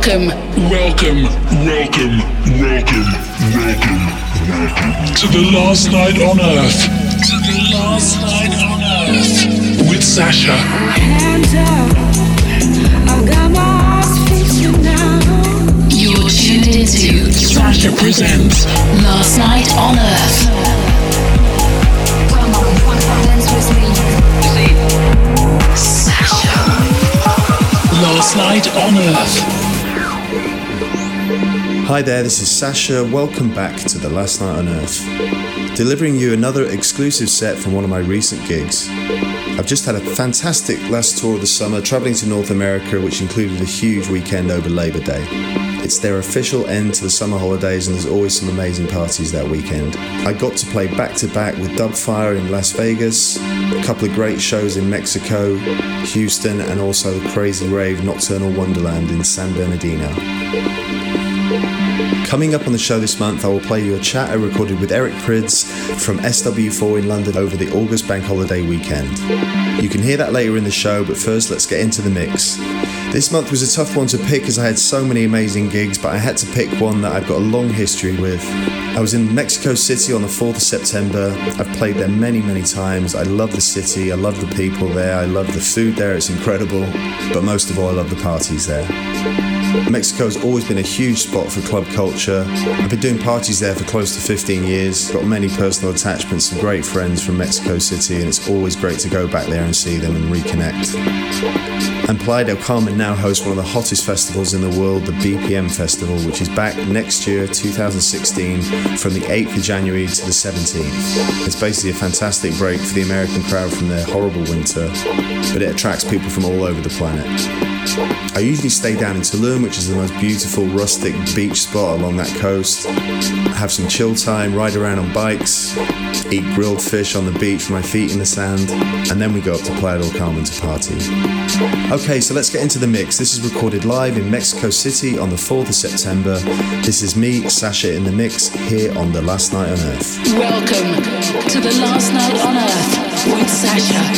Welcome, welcome, welcome, welcome, welcome, welcome to the last night on Earth. To the last night on Earth with Sasha. Hands up, I've got my eyes fixed now. You're tuned into Sasha presents Last Night on Earth. Dance with me. Sasha. Last Night on Earth. Hi there, this is Sasha. Welcome back to the Last Night on Earth. Delivering you another exclusive set from one of my recent gigs. I've just had a fantastic last tour of the summer, traveling to North America, which included a huge weekend over Labor Day. It's their official end to the summer holidays, and there's always some amazing parties that weekend. I got to play back to back with Dubfire in Las Vegas, a couple of great shows in Mexico, Houston, and also the Crazy Rave Nocturnal Wonderland in San Bernardino. Coming up on the show this month, I will play you a chat I recorded with Eric Prydz from SW4 in London over the August bank holiday weekend. You can hear that later in the show, but first let's get into the mix. This month was a tough one to pick as I had so many amazing gigs, but I had to pick one that I've got a long history with. I was in Mexico City on the 4th of September. I've played there many, many times. I love the city, I love the people there, I love the food there, it's incredible, but most of all, I love the parties there. Mexico has always been a huge spot for club culture. I've been doing parties there for close to 15 years, got many personal attachments, some great friends from Mexico City, and it's always great to go back there and see them and reconnect. And Playa del Carmen now hosts one of the hottest festivals in the world, the BPM Festival, which is back next year, 2016, from the 8th of January to the 17th. It's basically a fantastic break for the American crowd from their horrible winter, but it attracts people from all over the planet. I usually stay down in Tulum, which is the most beautiful rustic beach spot along that coast. Have some chill time, ride around on bikes, eat grilled fish on the beach with my feet in the sand, and then we go up to Playa del Carmen to party. Okay, so let's get into the mix. This is recorded live in Mexico City on the 4th of September. This is me, Sasha, in the mix here on The Last Night on Earth. Welcome to the Last Night on Earth with Sasha.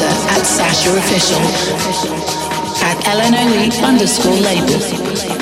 Twitter at Sasha Official, at LNOE underscore label.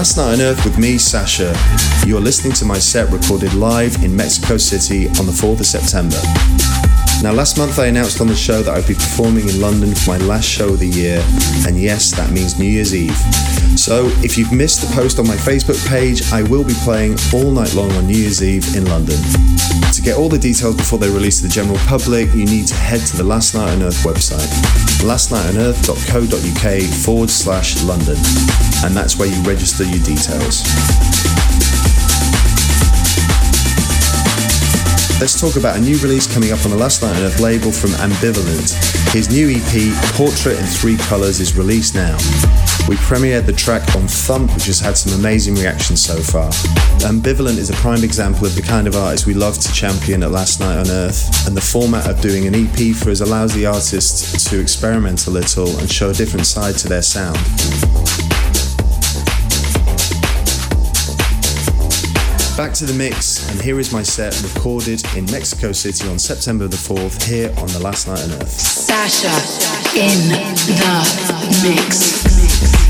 Last night on Earth with me, Sasha. You're listening to my set recorded live in Mexico City on the 4th of September. Now, last month I announced on the show that I'd be performing in London for my last show of the year, and yes, that means New Year's Eve. So, if you've missed the post on my Facebook page, I will be playing all night long on New Year's Eve in London. To get all the details before they release to the general public, you need to head to the Last Night on Earth website, lastnightonearth.co.uk forward slash London, and that's where you register your details. Let's talk about a new release coming up on the Last Night on Earth label from Ambivalent. His new EP, Portrait in Three Colours, is released now. We premiered the track on Thump, which has had some amazing reactions so far. Ambivalent is a prime example of the kind of artist we love to champion at Last Night on Earth, and the format of doing an EP for us allows the artist to experiment a little and show a different side to their sound. Back to the mix, and here is my set recorded in Mexico City on September the 4th here on The Last Night on Earth. Sasha in the mix.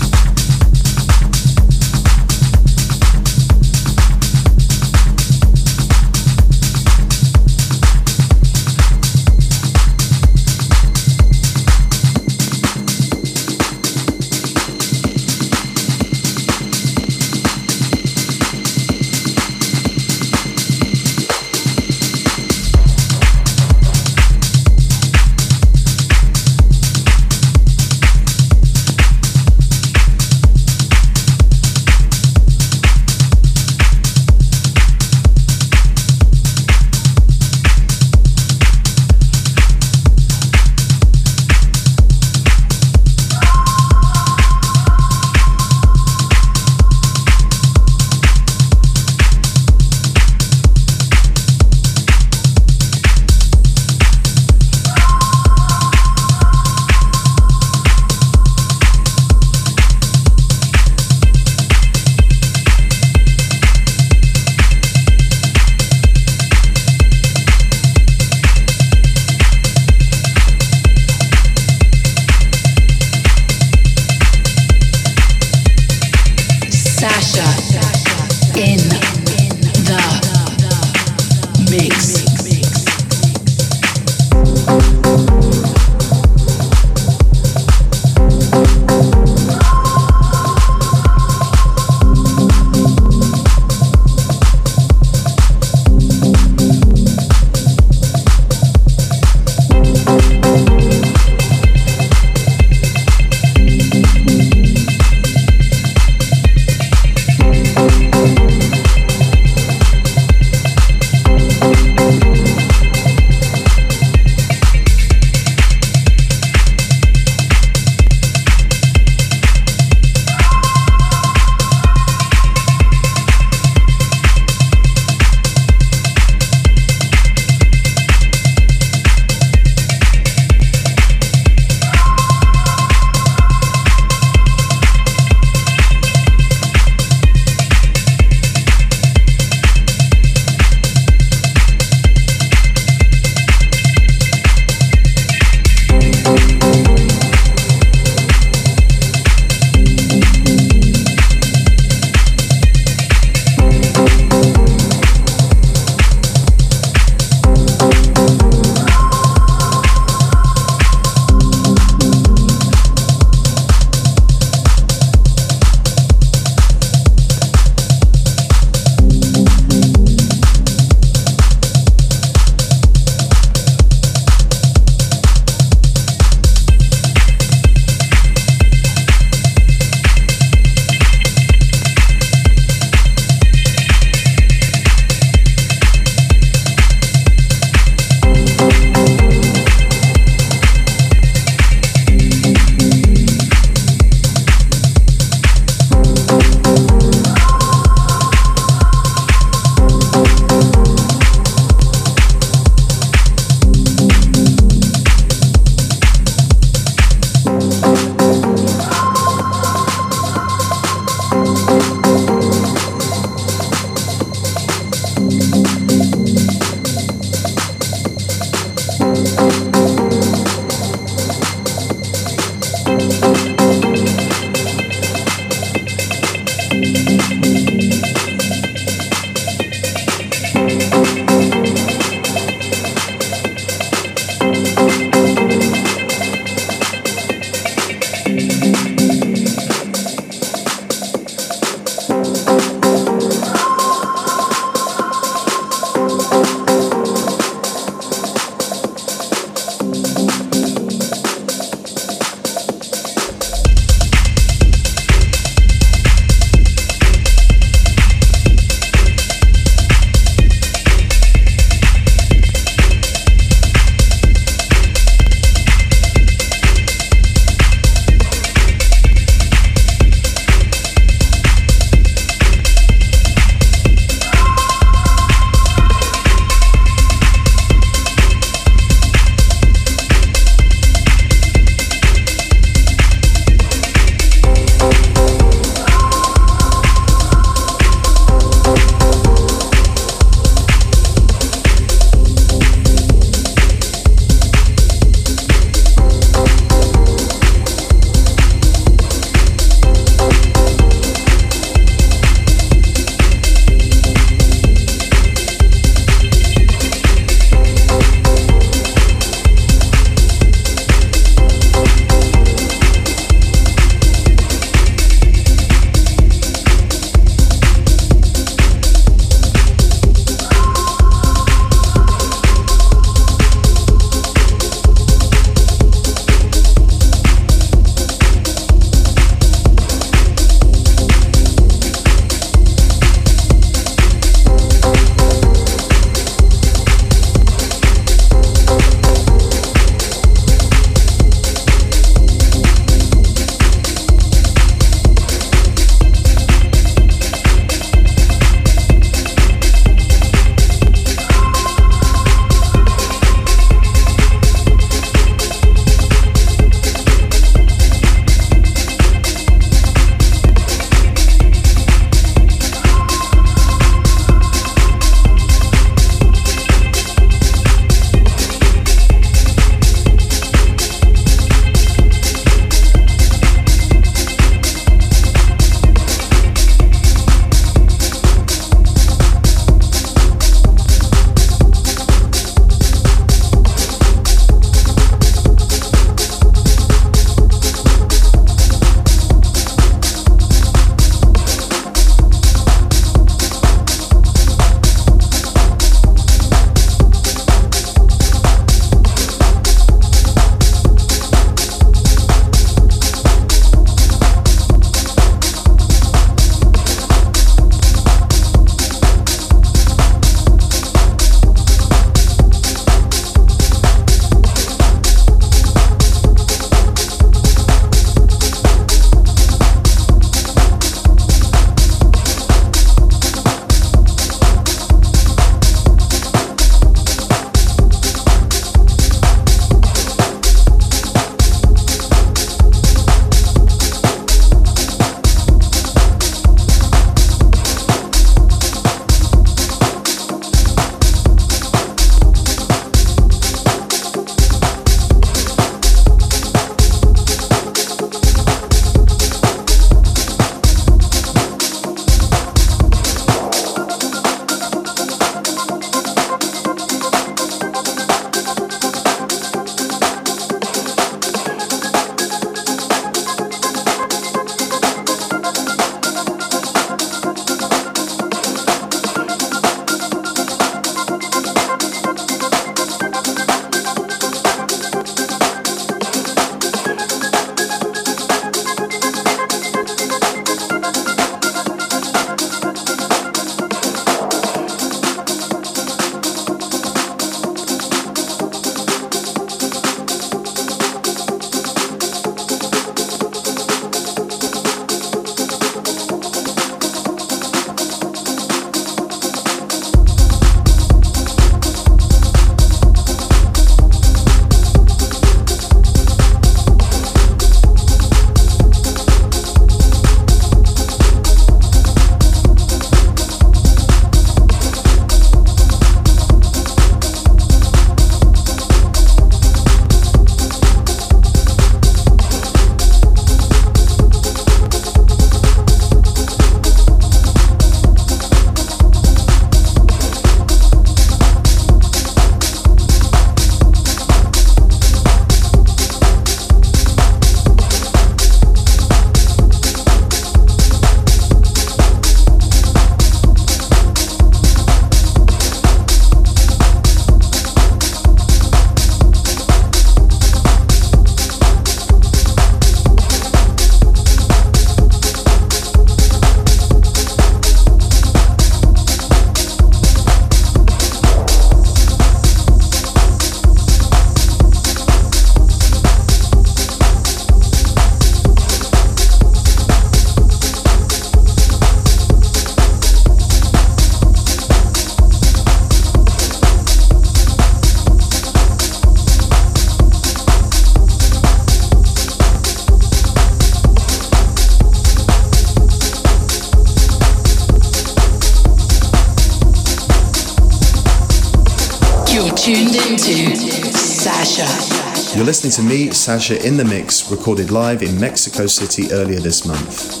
You're listening to me, Sasha, in the mix, recorded live in Mexico City earlier this month.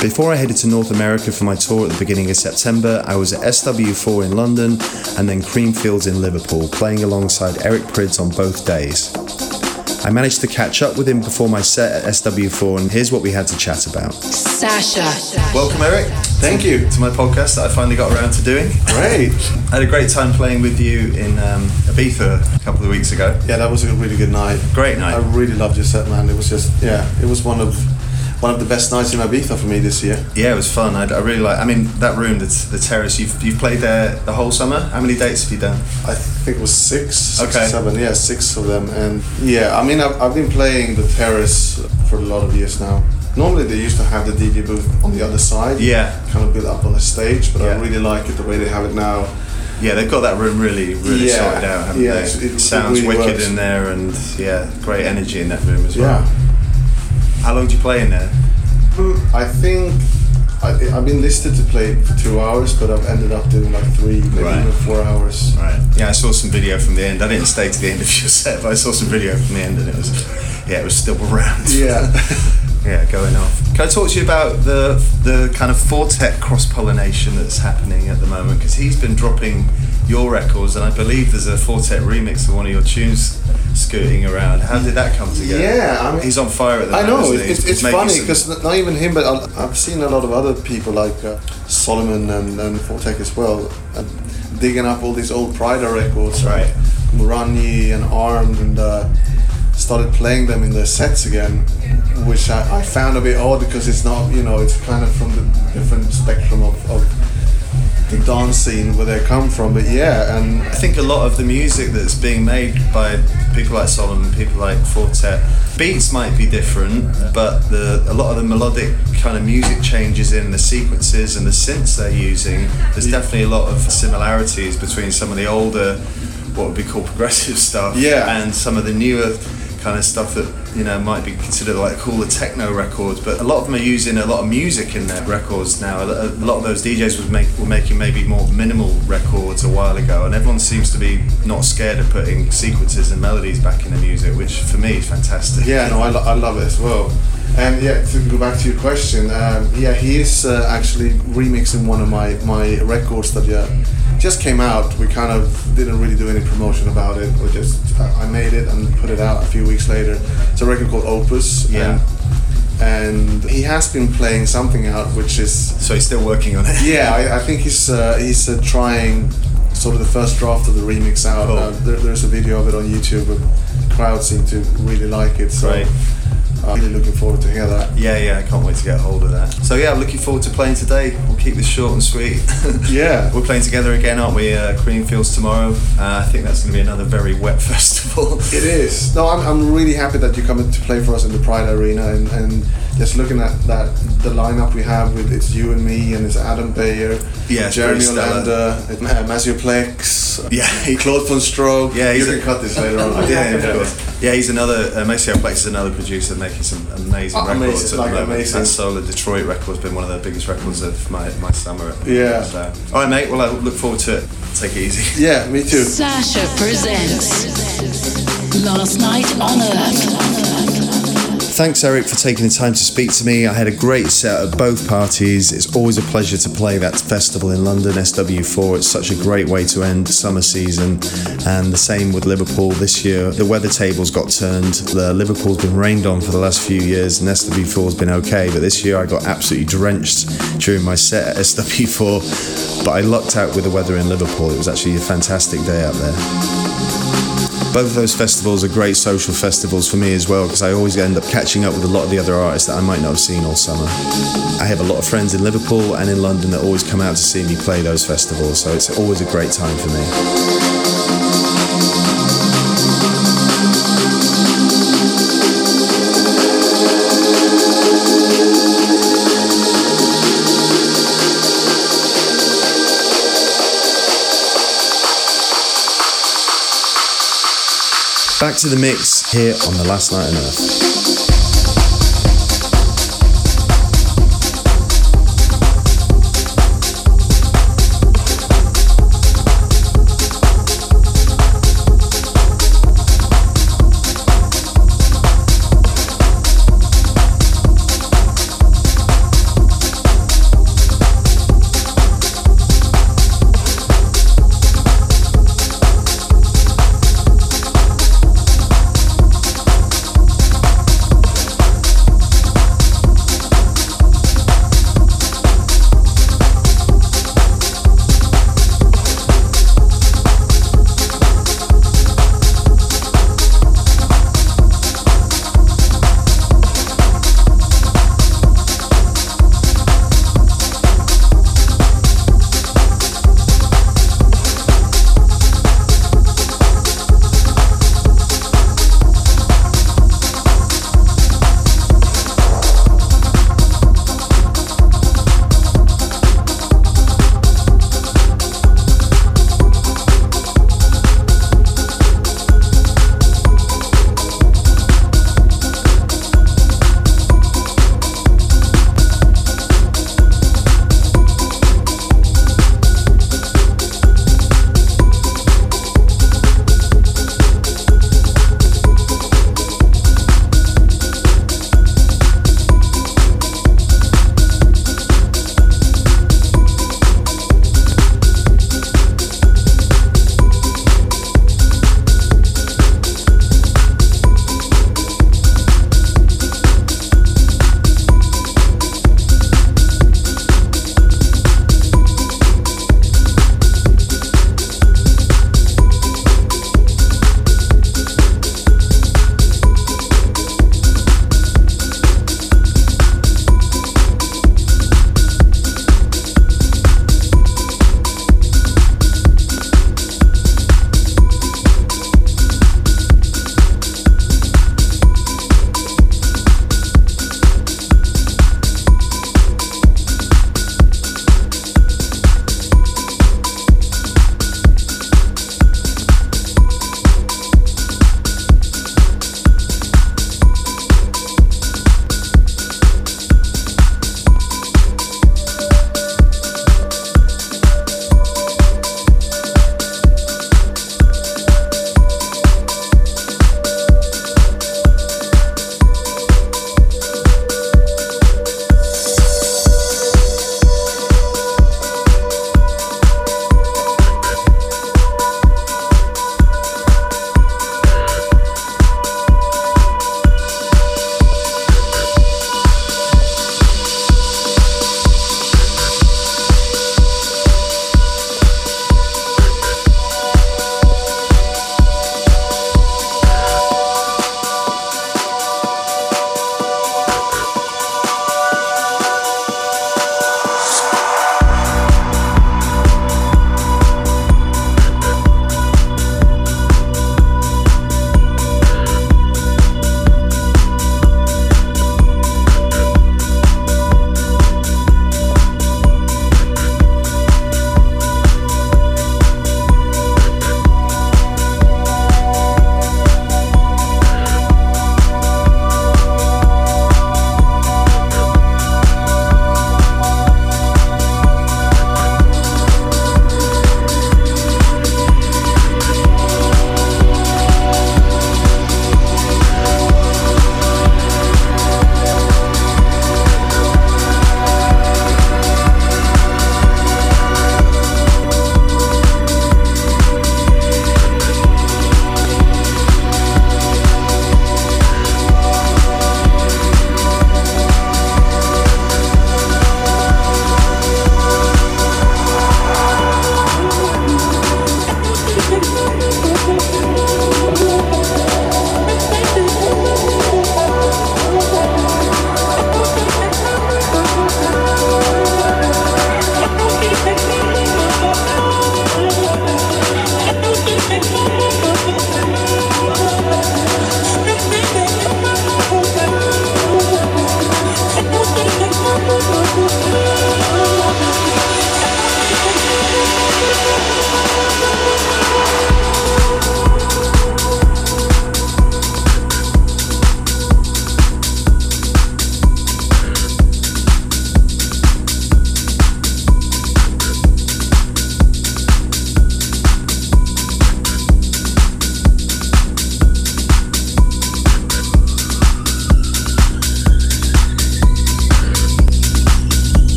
Before I headed to North America for my tour at the beginning of September, I was at SW4 in London and then Creamfields in Liverpool, playing alongside Eric Prydz on both days. I managed to catch up with him before my set at SW4, and here's what we had to chat about. Sasha. Welcome, Eric. Thank you. To my podcast that I finally got around to doing. Great. I had a great time playing with you in um, Ibiza a couple of weeks ago. Yeah, that was a really good night. Great night. I really loved your set, man. It was just, yeah, it was one of one of the best nights in Ibiza for me this year. Yeah, it was fun. I, I really like. I mean, that room, the, the terrace. You've you've played there the whole summer. How many dates have you done? I think it was six, six Okay. or seven. Yeah, six of them. And yeah, I mean, I've, I've been playing the terrace for a lot of years now. Normally they used to have the DJ booth on the other side. Yeah. Kind of built up on the stage, but Yeah. I really like it the way they have it now. Yeah, they've got that room really, really Yeah. sorted out, haven't Yeah, they? it's- it- sounds really wicked works. in there, and yeah, great energy in that room as well. Yeah. How long do you play in there? I think I, I've been listed to play for two hours, but I've ended up doing like three, maybe Right. even four hours. Right. Yeah, I saw some video from the end. I didn't stay to the end of your set, but I saw some video from the end, and it was, yeah, it was still around. Yeah. Yeah, going off. Can I talk to you about the the kind of Four Tet cross pollination that's happening at the moment? Because he's been dropping your records, and I believe there's a Four Tet remix of one of your tunes scooting around. How did that come together? Yeah, I mean- he's on fire at the moment. I know it's, it's funny some- because not even him, but I've seen a lot of other people like uh, Solomun and, and Four Tet as well, digging up all these old Pryda records, Right. Murani and Armed, and uh, started playing them in their sets again, which I, I found a bit odd because it's not, you know, it's kind of from the different spectrum of, of the dance scene where they come from. But yeah, and I think a lot of the music that's being made by people like Solomun, people like Four Tet, beats might be different, but the a lot of the melodic kind of music changes in the sequences and the synths they're using. There's definitely a lot of similarities between some of the older, what would be called progressive stuff, Yeah. and some of the newer kind of stuff that you know might be considered like cooler techno records. But a lot of them are using a lot of music in their records now. A lot of those DJs was make, were making maybe more minimal records a while ago, and everyone seems to be not scared of putting sequences and melodies back in the music, which for me is fantastic. Yeah, no, I, lo- I love it as well. And yeah, to go back to your question, um, yeah, he is uh, actually remixing one of my, my records that yeah, just came out. We kind of didn't really do any promotion about it. We just I made it and put it out a few weeks later. It's a record called Opus. Yeah. And, and he has been playing something out, which is So he's still working on it. yeah, I, I think he's uh, he's uh, trying sort of the first draft of the remix out. Cool. Uh, there, there's a video of it on YouTube, but the crowd seem to really like it. So Great. I'm really looking forward to hear that. Yeah, yeah, I can't wait to get a hold of that. So yeah, I'm looking forward to playing today. We'll keep this short and sweet. Yeah. We're playing together again, aren't we? Uh, Creamfields tomorrow. Uh, I think that's going to be another very wet festival. It is. No, I'm, I'm really happy that you're coming to play for us in the Pryda Arena and, and just looking at that the lineup we have with it's you and me and it's Adam Beyer, Yeah, Jeremy. Olander, uh, Maceo Plex, Yeah. Claude VonStroke. Yeah, he's you a- can cut this later on. yeah, of course. Yeah, he's another. Uh, Maceo Plex is another producer making some amazing Oh, records. amazing, at the like moment. amazing. That Solar Detroit record's been one of the biggest records of my, my summer. Yeah. So. Uh, all right, mate. Well, I look forward to it. Take it easy. Yeah, me too. Sasha presents Last Night on Earth. Thanks, Eric, for taking the time to speak to me. I had a great set at both parties. It's always a pleasure to play that festival in London, SW4. It's such a great way to end summer season. And the same with Liverpool this year. The weather tables got turned. The Liverpool's been rained on for the last few years, and SW4's been okay. But this year I got absolutely drenched during my set at SW4. But I lucked out with the weather in Liverpool. It was actually a fantastic day out there. Both of those festivals are great social festivals for me as well because I always end up catching up with a lot of the other artists that I might not have seen all summer. I have a lot of friends in Liverpool and in London that always come out to see me play those festivals, so it's always a great time for me. Back to the mix here on the last night on Earth.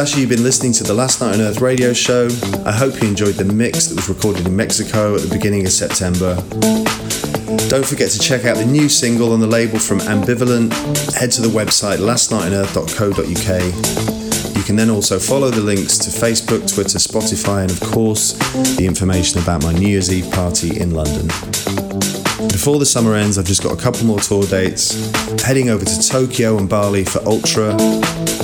It's Sasha. You've been listening to the Last Night on Earth radio show. I hope you enjoyed the mix that was recorded in Mexico at the beginning of September. Don't forget to check out the new single on the label from Ambivalent. Head to the website lastnightonearth.co.uk. You can then also follow the links to Facebook, Twitter, Spotify, and of course, the information about my New Year's Eve party in London. Before the summer ends, I've just got a couple more tour dates. Heading over to Tokyo and Bali for Ultra.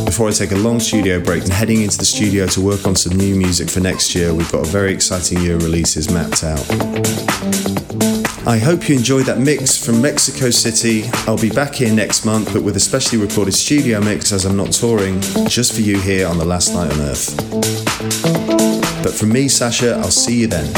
Before I take a long studio break and heading into the studio to work on some new music for next year, we've got a very exciting year of releases mapped out. I hope you enjoyed that mix from Mexico City. I'll be back here next month, but with a specially recorded studio mix as I'm not touring, just for you here on The Last Night on Earth. But from me, Sasha, I'll see you then.